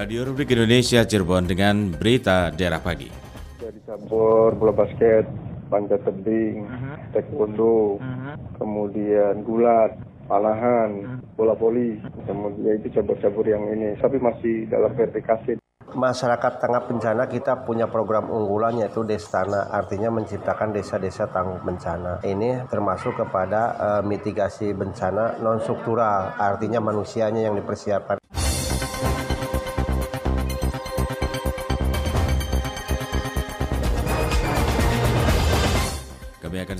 Radio Republik Indonesia Cirebon dengan berita daerah pagi. Dari cabur bola basket, panjat tebing, taekwondo, kemudian gulat, panahan, bola voli, kemudian itu cabur-cabur yang ini. Tapi masih dalam verifikasi. Masyarakat tengah bencana kita punya program unggulan yaitu Destana, artinya menciptakan desa-desa tangguh bencana. Ini termasuk kepada eh, mitigasi bencana non struktural, artinya manusianya yang dipersiapkan.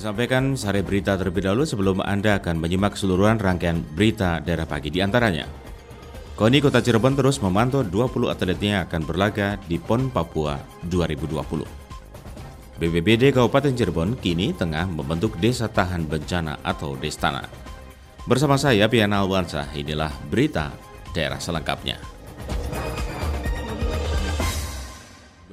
Sampaikan sari berita terlebih dahulu sebelum Anda akan menyimak keseluruhan rangkaian berita daerah pagi di antaranya. KONI Kota Cirebon terus memantau 20 atletnya akan berlaga di PON Papua 2020. BPBD Kabupaten Cirebon kini tengah membentuk Desa Tahan Bencana atau Destana. Bersama saya Piana Alwansa, inilah berita daerah selengkapnya.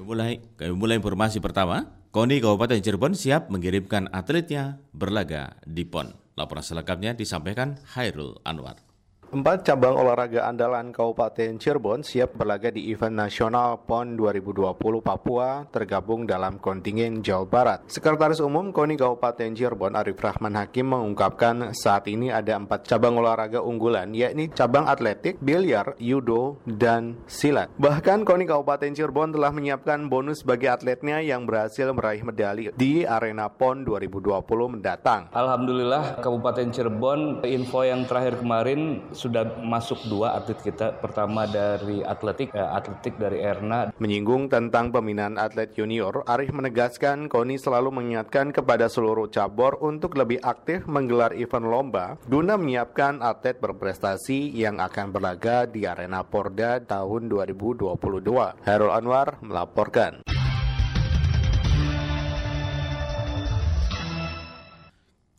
Mulai, kami mulai informasi pertama. KONI Kabupaten Cirebon siap mengirimkan atletnya berlaga di PON. Laporan selengkapnya disampaikan Hairul Anwar. Empat cabang olahraga andalan Kabupaten Cirebon siap berlaga di event nasional PON 2020 Papua tergabung dalam kontingen Jawa Barat. Sekretaris Umum KONI Kabupaten Cirebon Arif Rahman Hakim mengungkapkan saat ini ada empat cabang olahraga unggulan yakni cabang atletik, biliar, judo, dan silat. Bahkan KONI Kabupaten Cirebon telah menyiapkan bonus bagi atletnya yang berhasil meraih medali di arena PON 2020 mendatang. Alhamdulillah Kabupaten Cirebon info yang terakhir kemarin sudah masuk dua atlet kita. Pertama dari atletik, eh, atletik dari Erna. Menyinggung tentang pembinaan atlet junior, Arif menegaskan KONI selalu mengingatkan kepada seluruh cabur untuk lebih aktif menggelar event lomba guna menyiapkan atlet berprestasi yang akan berlaga di arena Porda tahun 2022. Herul Anwar melaporkan.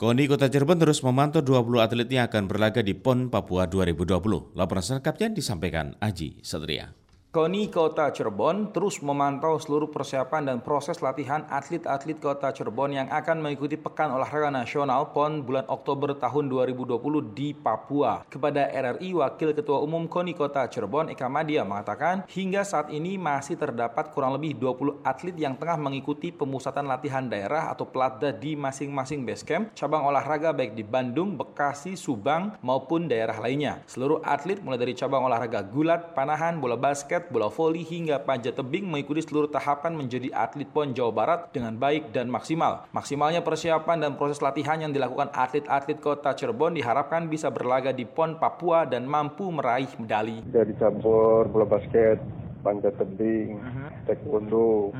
KONI Kota Cirebon terus memantau 20 atlet yang akan berlaga di PON Papua 2020. Laporan selengkapnya disampaikan Aji Satria. KONI Kota Cirebon terus memantau seluruh persiapan dan proses latihan atlet-atlet Kota Cirebon yang akan mengikuti Pekan Olahraga Nasional PON bulan Oktober tahun 2020 di Papua. Kepada RRI, Wakil Ketua Umum KONI Kota Cirebon Eka Madia mengatakan, hingga saat ini masih terdapat kurang lebih 20 atlet yang tengah mengikuti pemusatan latihan daerah atau pelatda di masing-masing base camp, cabang olahraga baik di Bandung, Bekasi, Subang, maupun daerah lainnya. Seluruh atlet mulai dari cabang olahraga gulat, panahan, bola basket, bola voli hingga panjat tebing mengikuti seluruh tahapan menjadi atlet PON Jawa Barat dengan baik dan maksimal. Maksimalnya persiapan dan proses latihan yang dilakukan atlet-atlet kota Cirebon diharapkan bisa berlaga di PON Papua dan mampu meraih medali. Dari cabur bola basket, panjat tebing, taekwondo,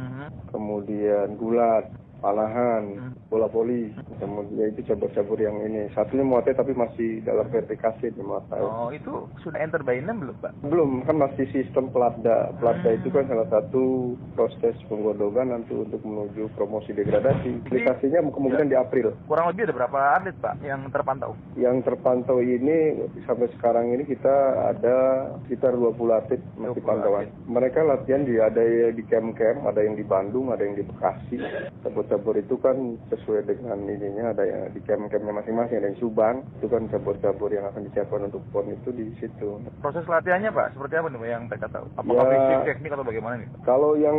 kemudian gulat, panahan, bola voli, kemudian itu cabur-cabur yang ini. Satunya muatnya tapi masih dalam verifikasi di muatnya. Oh, itu sudah enter by name belum, Pak? Belum, kan masih sistem pelatda. Pelatda itu kan salah satu proses penggodogan nanti untuk menuju promosi degradasi. Aplikasinya kemungkinan di April. Kurang lebih ada berapa atlet, Pak, yang terpantau? Yang terpantau ini sampai sekarang ini kita ada sekitar 20 atlet masih 20 pantauan. Mereka latihan di ada di camp-camp, ada yang di Bandung, ada yang di Bekasi. Cabur-cabur itu kan sesuai dengan ininya ada yang di camp-campnya masing-masing, ada yang Subang. Itu kan cabur-cabur yang akan disiapkan untuk PON itu di situ. Proses latihannya, Pak, seperti apa nih, Pak, yang mereka tahu? Apakah Ya. fisik, teknik, atau bagaimana nih? Pak? Kalau yang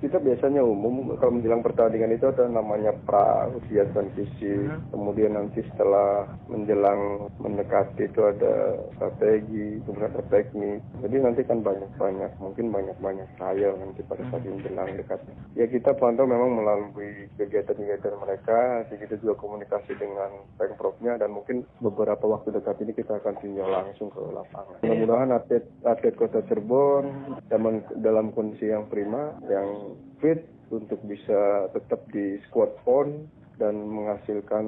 kita biasanya umum kalau menjelang pertandingan itu ada namanya pra usia transisi. Kemudian nanti setelah menjelang mendekati itu ada strategi, kemudian ada teknik. Jadi nanti kan banyak-banyak, mungkin banyak-banyak trial nanti pada saat menjelang dekatnya. Ya kita pantau memang melalui kegiatan-kegiatan mereka, kita juga komunikasi dengan pengprovnya dan mungkin beberapa waktu dekat ini kita akan tinjau langsung ke lapangan. Mudah-mudahan atlet atlet Kota Cirebon dalam dalam kondisi yang prima, yang fit untuk bisa tetap di squad PON dan menghasilkan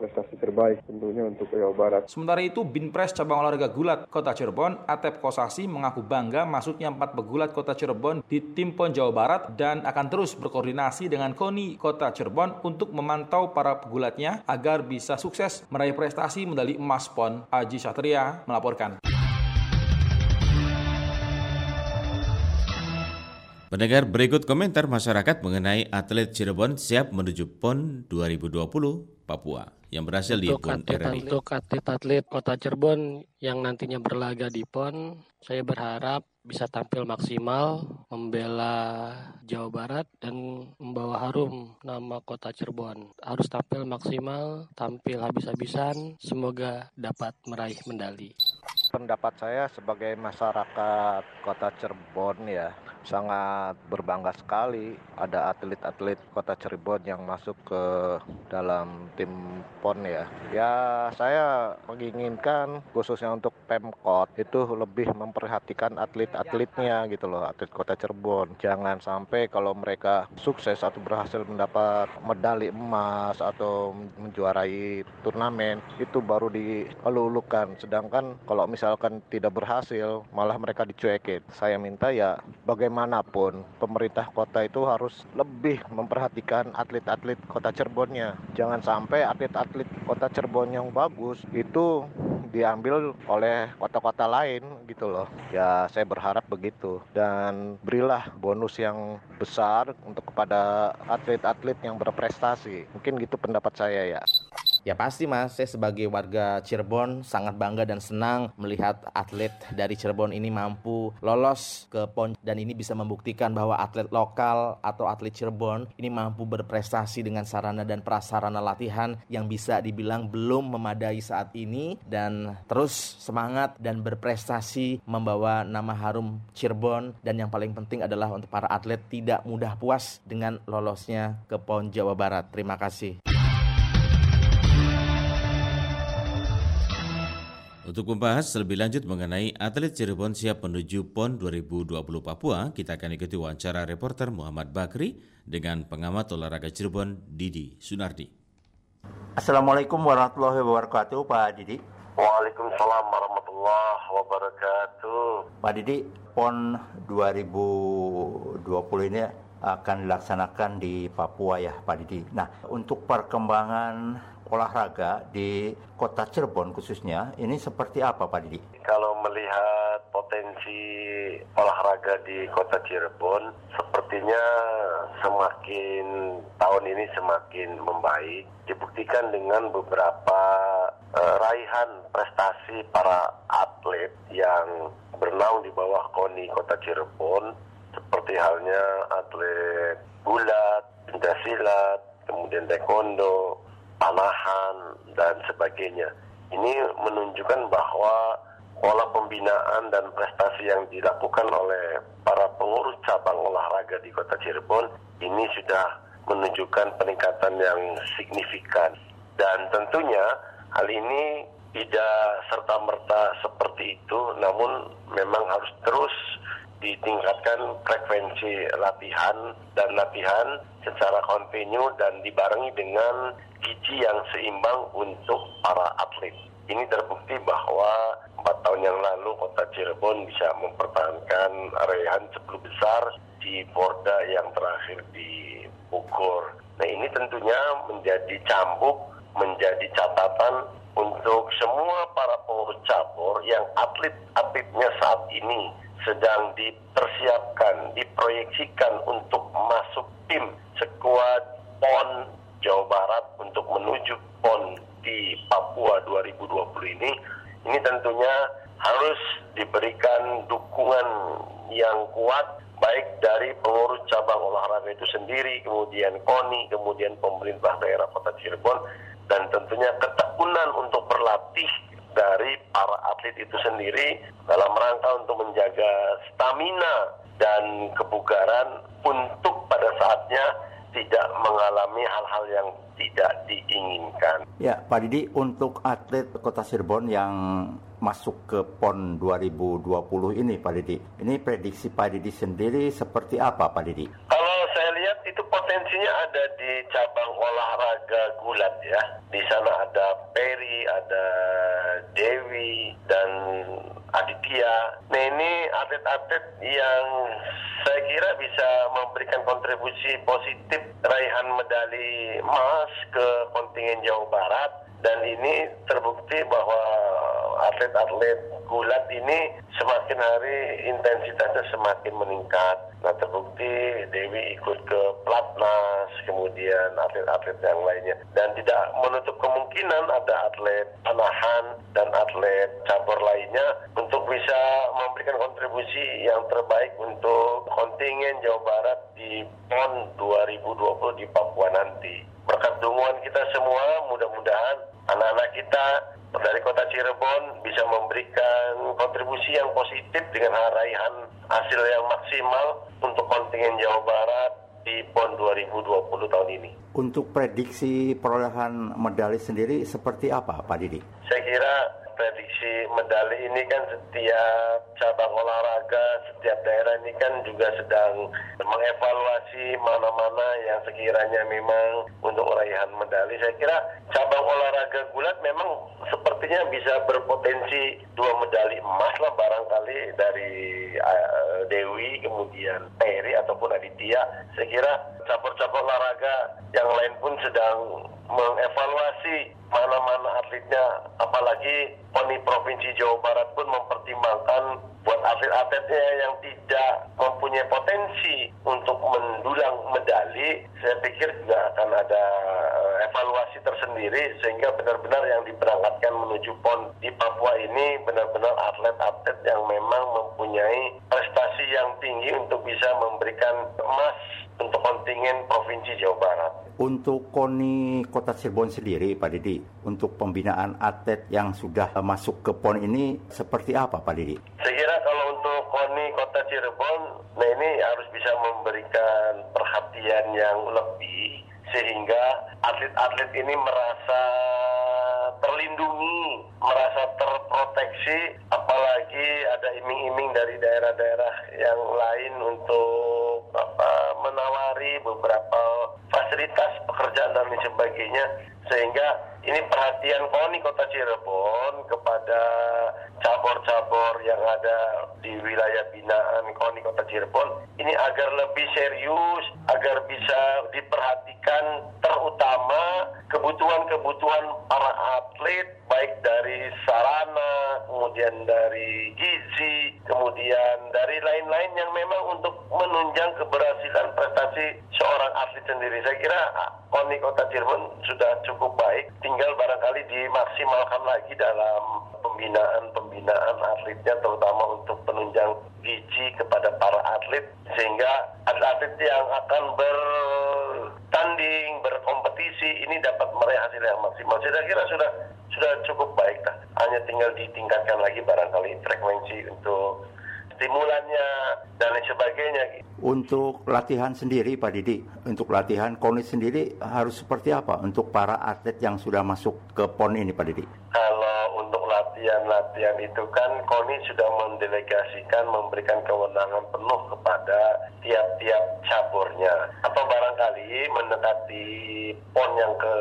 prestasi terbaik tentunya untuk Jawa Barat. Sementara itu, Binpres cabang olahraga gulat Kota Cirebon, Atep Kosasi mengaku bangga masuknya empat pegulat Kota Cirebon di tim PON Jawa Barat dan akan terus berkoordinasi dengan KONI Kota Cirebon untuk memantau para pegulatnya agar bisa sukses meraih prestasi medali emas PON. Aji Satria melaporkan. Pendengar berikut komentar masyarakat mengenai atlet Cirebon siap menuju PON 2020 Papua yang berhasil di PON RRI. Untuk atlet-atlet Kota Cirebon yang nantinya berlaga di PON, saya berharap bisa tampil maksimal, membela Jawa Barat dan membawa harum nama kota Cirebon. Harus tampil maksimal, tampil habis-habisan, semoga dapat meraih medali. Pendapat saya sebagai masyarakat kota Cirebon ya, sangat berbangga sekali ada atlet-atlet kota Cirebon yang masuk ke dalam tim PON ya. Ya saya menginginkan khususnya untuk Pemkot itu lebih memperhatikan atlet atlet-atletnya gitu loh, atlet Kota Cirebon. Jangan sampai kalau mereka sukses atau berhasil mendapat medali emas atau menjuarai turnamen itu baru dielulukan. Sedangkan kalau misalkan tidak berhasil malah mereka dicuekin. Saya minta ya bagaimanapun pemerintah kota itu harus lebih memperhatikan atlet-atlet Kota Cirebonnya. Jangan sampai atlet-atlet Kota Cirebon yang bagus itu diambil oleh kota-kota lain gitu loh. Ya saya berharap begitu dan berilah bonus yang besar untuk kepada atlet-atlet yang berprestasi. Mungkin gitu pendapat saya ya. Ya pasti mas, saya sebagai warga Cirebon sangat bangga dan senang melihat atlet dari Cirebon ini mampu lolos ke PON dan ini bisa membuktikan bahwa atlet lokal atau atlet Cirebon ini mampu berprestasi dengan sarana dan prasarana latihan yang bisa dibilang belum memadai saat ini dan terus semangat dan berprestasi membawa nama harum Cirebon dan yang paling penting adalah untuk para atlet tidak mudah puas dengan lolosnya ke PON Jawa Barat. Terima kasih. Untuk membahas lebih lanjut mengenai atlet Cirebon siap menuju PON 2020 Papua, kita akan ikuti wawancara reporter Muhammad Bakri dengan pengamat olahraga Cirebon Didi Sunardi. Assalamualaikum warahmatullahi wabarakatuh Pak Didi. Waalaikumsalam warahmatullahi wabarakatuh. Pak Didi, PON 2020 ini akan dilaksanakan di Papua ya Pak Didi. Nah, untuk perkembangan olahraga di kota Cirebon khususnya ini seperti apa Pak Didi? Kalau melihat potensi olahraga di kota Cirebon sepertinya semakin tahun ini semakin membaik dibuktikan dengan beberapa uh, raihan prestasi para atlet yang bernaung di bawah KONI Kota Cirebon seperti halnya atlet bulat, pencaksilat, kemudian taekwondo, panahan, dan sebagainya. Ini menunjukkan bahwa pola pembinaan dan prestasi yang dilakukan oleh para pengurus cabang olahraga di kota Cirebon ini sudah menunjukkan peningkatan yang signifikan. Dan tentunya hal ini tidak serta-merta seperti itu, namun memang harus terus ditingkatkan frekuensi latihan dan latihan secara kontinu dan dibarengi dengan gizi yang seimbang untuk para atlet. Ini terbukti bahwa empat tahun yang lalu kota Cirebon bisa mempertahankan raihan 10 besar di Porda yang terakhir di Bogor. Nah ini tentunya menjadi cambuk, menjadi catatan untuk semua para pengurus cabur yang atlet-atletnya saat ini sedang dipersiapkan, diproyeksikan untuk masuk tim sekuat PON Jawa Barat untuk menuju PON di Papua 2020 ini, ini tentunya harus diberikan dukungan yang kuat baik dari pengurus cabang olahraga itu sendiri, kemudian KONI, kemudian pemerintah daerah Kota Cirebon, dan tentunya ketekunan untuk berlatih dari para atlet itu sendiri dalam rangka untuk menjaga stamina dan kebugaran untuk pada saatnya tidak mengalami hal-hal yang tidak diinginkan. Ya, Pak Didi, untuk atlet Kota Cirebon yang masuk ke PON 2020 ini, Pak Didi, ini prediksi Pak Didi sendiri seperti apa, Pak Didi? Kalau saya lihat itu potensinya ada di cabang olahraga gulat ya. Di sana ada Peri, ada dan Aditya. Nah ini atlet-atlet yang saya kira bisa memberikan kontribusi positif raihan medali emas ke kontingen Jawa Barat dan ini terbukti bahwa atlet-atlet gulat ini semakin hari intensitasnya semakin meningkat. Nah terbukti Dewi ikut ke Platnas, kemudian atlet-atlet yang lainnya. Dan tidak menutup kemungkinan ada atlet panahan dan atlet cabur lainnya untuk bisa memberikan kontribusi yang terbaik untuk kontingen Jawa Barat di PON 2020 di Papua nanti. Berkat dukungan kita semua, mudah-mudahan anak-anak kita dari kota Cirebon bisa memberikan kontribusi yang positif dengan raihan hasil yang maksimal untuk kontingen Jawa Barat di PON 2020 tahun ini. Untuk prediksi perolehan medali sendiri seperti apa Pak Didi? Saya kira prediksi medali ini kan setiap cabang olahraga, setiap daerah ini kan juga sedang mengevaluasi mana-mana yang sekiranya memang untuk raihan medali. Saya kira cabang olahraga gulat memang sepertinya bisa berpotensi dua medali emas lah barangkali dari uh, Dewi kemudian Peri ataupun Aditya. Saya kira cabang-cabang olahraga yang lain pun sedang mengevaluasi mana-mana atletnya apalagi PONI Provinsi Jawa Barat pun mempertimbangkan buat atlet-atletnya yang tidak mempunyai potensi untuk mendulang medali saya pikir juga akan ada eh, evaluasi tersendiri sehingga benar-benar yang diberangkatkan menuju PON di Papua ini benar-benar atlet-atlet yang memang mempunyai prestasi yang tinggi untuk bisa memberikan emas untuk kontingen Provinsi Jawa Barat. Untuk KONI Kota Cirebon sendiri, Pak Didi, untuk pembinaan atlet yang sudah masuk ke PON ini seperti apa, Pak Didi? Saya kira kalau untuk KONI Kota Cirebon, nah ini harus bisa memberikan perhatian yang lebih sehingga atlet-atlet ini merasa terlindungi, merasa terproteksi, apalagi ada iming-iming dari daerah-daerah yang lain untuk apa, menawari beberapa fasilitas pekerjaan dan lain sebagainya, sehingga ini perhatian KONI Kota Cirebon kepada yang ada di wilayah binaan KONI Kota Cirebon ini agar lebih serius, agar bisa diperhatikan terutama kebutuhan-kebutuhan para atlet baik dari sarana, kemudian dari gizi, kemudian dari lain-lain yang memang untuk menunjang keberhasilan prestasi seorang atlet sendiri. Saya kira KONI Kota Cirebon sudah cukup baik, tinggal barangkali dimaksimalkan lagi dalam pembinaan-pembinaan atletnya terutama untuk penunjang gizi kepada para atlet sehingga atlet-atlet yang akan bertanding, berkompetisi ini dapat meraih hasil yang maksimal. Saya kira sudah sudah cukup baik lah. Hanya tinggal ditingkatkan lagi barangkali frekuensi untuk stimulannya dan lain sebagainya. Untuk latihan sendiri Pak Didi, untuk latihan KONI sendiri harus seperti apa untuk para atlet yang sudah masuk ke PON ini Pak Didi? Untuk latihan-latihan itu kan KONI sudah mendelegasikan memberikan kewenangan penuh kepada tiap-tiap caburnya. Atau barangkali mendekati PON yang ke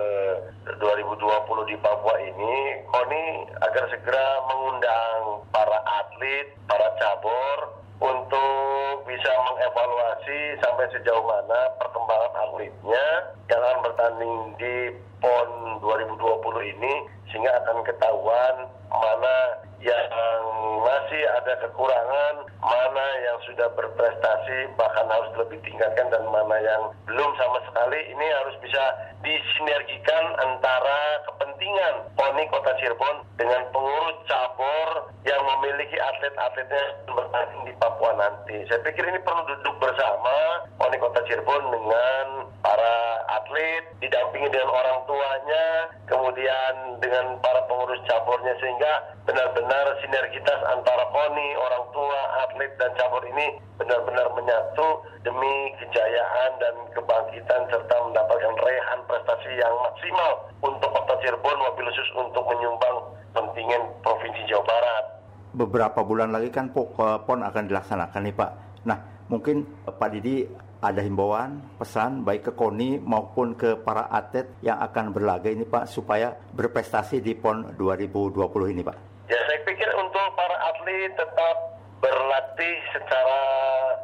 2020 di Papua ini, KONI agar segera mengundang para atlet, para cabur untuk bisa mengevaluasi sampai sejauh mana perkembangan atletnya yang akan bertanding di PON 2020 ini sehingga akan ketahuan mana yang masih ada kekurangan, mana yang sudah berprestasi bahkan harus lebih tingkatkan dan mana yang belum sama sekali. Ini harus bisa disinergikan antara kepentingan PONI Kota Cirebon dengan pengurus cabur yang memiliki atlet-atletnya bertanding di Papua nanti. Saya pikir ini perlu duduk bersama PONI Kota Cirebon dengan para atlet, didampingi dengan orang tuanya, kemudian dengan para pengurus caburnya sehingga benar-benar sinergitas antara KONI, orang tua, atlet, dan cabur ini benar-benar menyatu demi kejayaan dan kebangkitan serta mendapatkan rehan prestasi yang maksimal untuk Cirebon mobil khusus untuk menyumbang kontingen Provinsi Jawa Barat. Beberapa bulan lagi kan PON akan dilaksanakan nih Pak. Nah mungkin Pak Didi ada himbauan, pesan baik ke KONI maupun ke para atlet yang akan berlaga ini Pak supaya berprestasi di PON 2020 ini Pak? Ya saya pikir untuk para atlet tetap berlatih secara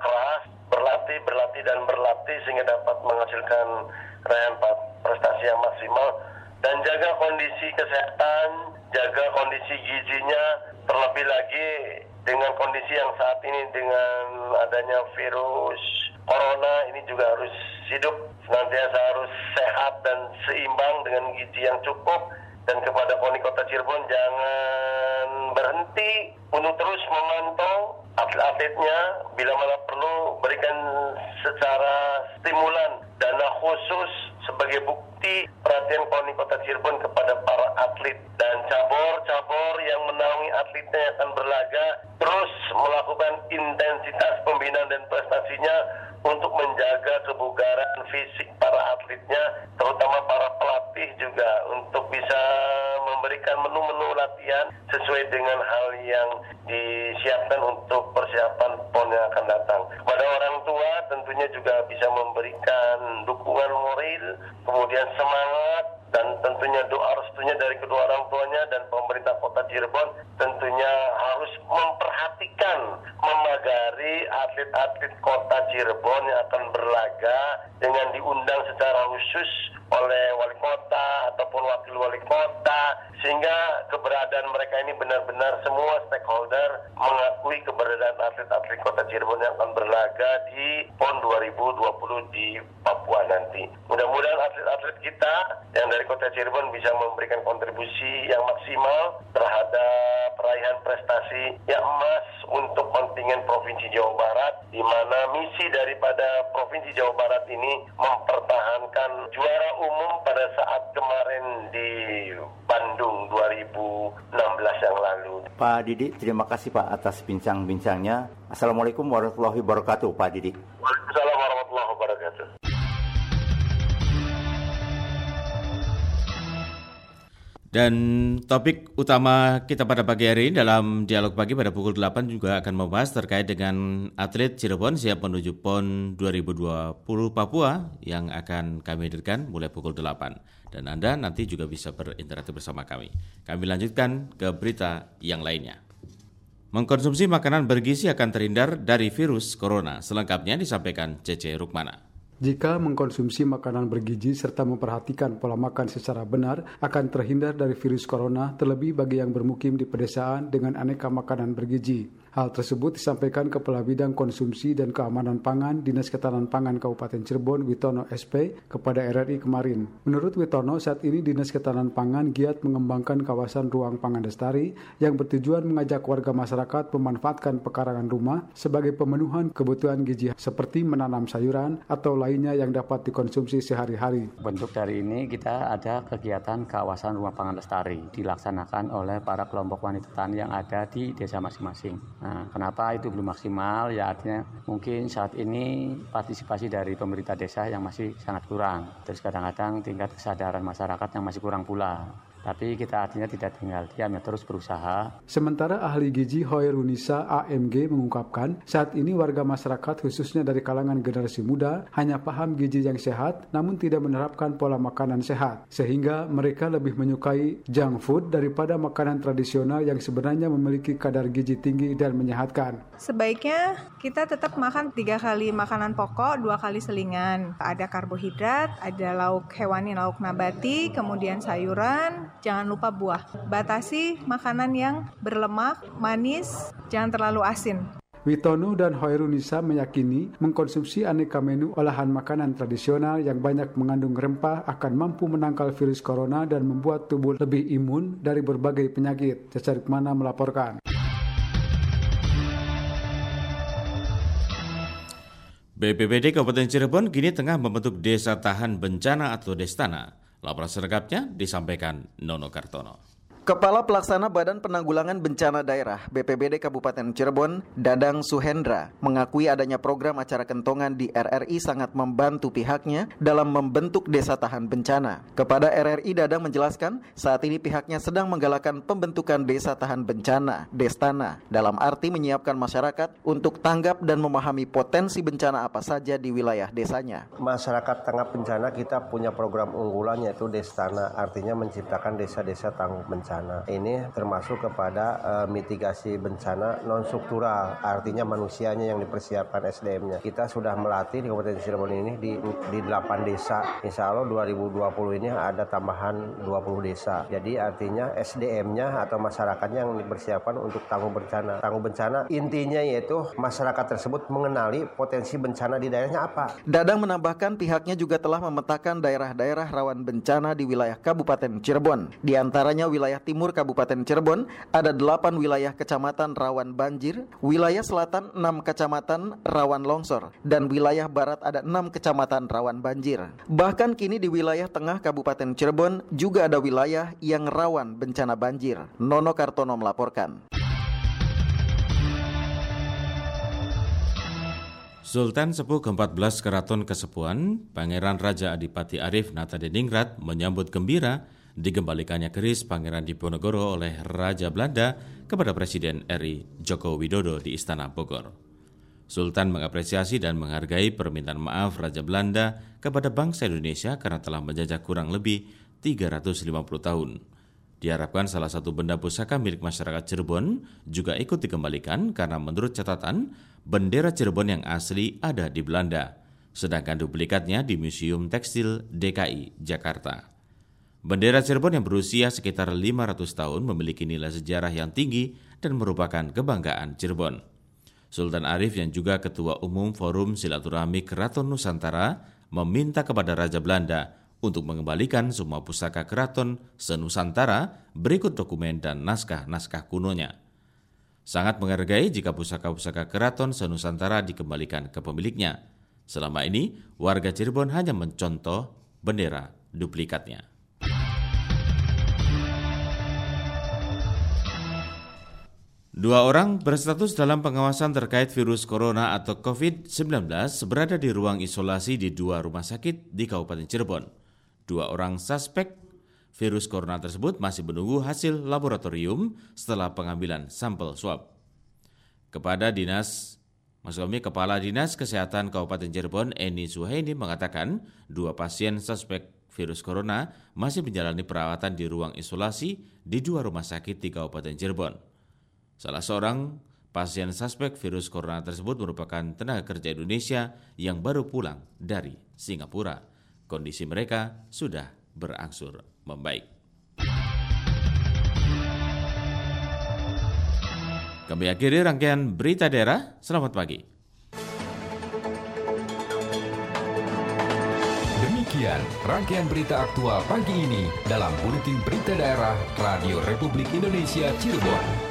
keras, berlatih, berlatih dan berlatih sehingga dapat menghasilkan raihan prestasi yang maksimal dan jaga kondisi kesehatan, jaga kondisi gizinya, terlebih lagi dengan kondisi yang saat ini dengan adanya virus corona ini juga harus hidup senantiasa harus sehat dan seimbang dengan gizi yang cukup. Dan kepada KONI Kota Cirebon jangan berhenti untuk terus memantau atlet-atletnya bila mana perlu berikan secara stimulan dana khusus sebagai bukti perhatian KONI Kota Cirebon kepada para atlet. Dan cabur-cabur yang menaungi atletnya yang akan berlaga terus melakukan intensitas pembinaan dan prestasinya untuk menjaga kebugaran fisik para atletnya terutama para pelatih juga untuk bisa memberikan menu-menu latihan sesuai dengan hal yang disiapkan untuk persiapan PON yang akan datang. Kepada orang tua tentunya juga bisa memberikan dukungan moral, kemudian semangat dan tentunya doa restunya dari kedua orang tuanya dan pemerintah kota Cirebon tentunya harus memperhatikan memagari atlet-atlet kota Cirebon yang akan berlaga dengan diundang secara khusus oleh wali kota ataupun wakil wali kota sehingga keberadaan mereka ini benar-benar semua stakeholder mengakui keberadaan atlet-atlet kota Cirebon yang akan berlaga di PON 2020 di Papua nanti. Mudah-mudahan atlet-atlet kita yang dari kota Cirebon bisa memberikan kontribusi yang maksimal terhadap peraihan prestasi yang emas untuk kontingen Provinsi Jawa Barat di mana misi daripada Provinsi Jawa Barat ini mempertahankan juara umum pada saat kemarin di Bandung 2016 yang lalu. Pak Didi, terima kasih Pak atas bincang-bincangnya. Assalamualaikum warahmatullahi wabarakatuh, Pak Didi. Waalaikumsalam warahmatullahi wabarakatuh. Dan topik utama kita pada pagi hari ini dalam dialog pagi pada pukul 8 juga akan membahas terkait dengan atlet Cirebon siap menuju PON 2020 Papua yang akan kami hadirkan mulai pukul 8. Dan Anda nanti juga bisa berinteraksi bersama kami. Kami lanjutkan ke berita yang lainnya. Mengkonsumsi makanan bergizi akan terhindar dari virus corona. Selengkapnya disampaikan Cece Rukmana. Jika mengkonsumsi makanan bergizi serta memperhatikan pola makan secara benar, akan terhindar dari virus corona, terlebih bagi yang bermukim di pedesaan dengan aneka makanan bergizi. Hal tersebut disampaikan Kepala Bidang Konsumsi dan Keamanan Pangan Dinas Ketahanan Pangan Kabupaten Cirebon Witono SP kepada RRI kemarin. Menurut Witono, saat ini Dinas Ketahanan Pangan giat mengembangkan kawasan ruang pangan lestari yang bertujuan mengajak warga masyarakat memanfaatkan pekarangan rumah sebagai pemenuhan kebutuhan gizi seperti menanam sayuran atau lainnya yang dapat dikonsumsi sehari-hari. Bentuk dari ini kita ada kegiatan kawasan rumah pangan lestari dilaksanakan oleh para kelompok wanita tani yang ada di desa masing-masing. Nah, kenapa itu belum maksimal? Ya artinya mungkin saat ini partisipasi dari pemerintah desa yang masih sangat kurang. Terus kadang-kadang tingkat kesadaran masyarakat yang masih kurang pula. Tapi kita artinya tidak tinggal diam ya terus berusaha. Sementara ahli gizi Hoirunisa AMG mengungkapkan saat ini warga masyarakat khususnya dari kalangan generasi muda hanya paham gizi yang sehat namun tidak menerapkan pola makanan sehat. Sehingga mereka lebih menyukai junk food daripada makanan tradisional yang sebenarnya memiliki kadar gizi tinggi dan menyehatkan. Sebaiknya kita tetap makan tiga kali makanan pokok, dua kali selingan. Ada karbohidrat, ada lauk hewani, lauk nabati, kemudian sayuran, jangan lupa buah. Batasi makanan yang berlemak, manis, jangan terlalu asin. Witono dan Hoirunisa meyakini mengkonsumsi aneka menu olahan makanan tradisional yang banyak mengandung rempah akan mampu menangkal virus corona dan membuat tubuh lebih imun dari berbagai penyakit. Cacar Mana melaporkan. BPBD Kabupaten Cirebon kini tengah membentuk Desa Tahan Bencana atau Destana. Laporan selengkapnya disampaikan Nono Kartono. Kepala Pelaksana Badan Penanggulangan Bencana Daerah BPBD Kabupaten Cirebon, Dadang Suhendra, mengakui adanya program acara kentongan di RRI sangat membantu pihaknya dalam membentuk desa tahan bencana. Kepada RRI, Dadang menjelaskan saat ini pihaknya sedang menggalakkan pembentukan desa tahan bencana, Destana, dalam arti menyiapkan masyarakat untuk tanggap dan memahami potensi bencana apa saja di wilayah desanya. Masyarakat tanggap bencana kita punya program unggulan yaitu Destana, artinya menciptakan desa-desa tangguh bencana bencana. Ini termasuk kepada uh, mitigasi bencana non struktural, artinya manusianya yang dipersiapkan SDM-nya. Kita sudah melatih di Kabupaten Cirebon ini di di 8 desa. Insya Allah 2020 ini ada tambahan 20 desa. Jadi artinya SDM-nya atau masyarakatnya yang dipersiapkan untuk tangguh bencana. Tangguh bencana intinya yaitu masyarakat tersebut mengenali potensi bencana di daerahnya apa. Dadang menambahkan pihaknya juga telah memetakan daerah-daerah rawan bencana di wilayah Kabupaten Cirebon. Di antaranya wilayah timur Kabupaten Cirebon ada 8 wilayah kecamatan rawan banjir, wilayah selatan 6 kecamatan rawan longsor, dan wilayah barat ada 6 kecamatan rawan banjir. Bahkan kini di wilayah tengah Kabupaten Cirebon juga ada wilayah yang rawan bencana banjir. Nono Kartono melaporkan. Sultan Sepuh ke-14 Keraton Kesepuan, Pangeran Raja Adipati Arif Natadeningrat menyambut gembira dikembalikannya keris Pangeran Diponegoro oleh Raja Belanda kepada Presiden RI Joko Widodo di Istana Bogor. Sultan mengapresiasi dan menghargai permintaan maaf Raja Belanda kepada bangsa Indonesia karena telah menjajah kurang lebih 350 tahun. Diharapkan salah satu benda pusaka milik masyarakat Cirebon juga ikut dikembalikan karena menurut catatan, bendera Cirebon yang asli ada di Belanda, sedangkan duplikatnya di Museum Tekstil DKI Jakarta. Bendera Cirebon yang berusia sekitar 500 tahun memiliki nilai sejarah yang tinggi dan merupakan kebanggaan Cirebon. Sultan Arif yang juga Ketua Umum Forum Silaturahmi Keraton Nusantara meminta kepada Raja Belanda untuk mengembalikan semua pusaka keraton senusantara berikut dokumen dan naskah-naskah kunonya. Sangat menghargai jika pusaka-pusaka keraton senusantara dikembalikan ke pemiliknya. Selama ini, warga Cirebon hanya mencontoh bendera duplikatnya. Dua orang berstatus dalam pengawasan terkait virus corona atau COVID-19 berada di ruang isolasi di dua rumah sakit di Kabupaten Cirebon. Dua orang suspek virus corona tersebut masih menunggu hasil laboratorium setelah pengambilan sampel swab. Kepada Dinas Maksud kami, Kepala Dinas Kesehatan Kabupaten Cirebon, Eni Suhaini mengatakan dua pasien suspek virus corona masih menjalani perawatan di ruang isolasi di dua rumah sakit di Kabupaten Cirebon. Salah seorang pasien suspek virus corona tersebut merupakan tenaga kerja Indonesia yang baru pulang dari Singapura kondisi mereka sudah berangsur membaik. Kami akhiri rangkaian berita daerah. Selamat pagi. Demikian rangkaian berita aktual pagi ini dalam Buletin Berita Daerah Radio Republik Indonesia Cirebon.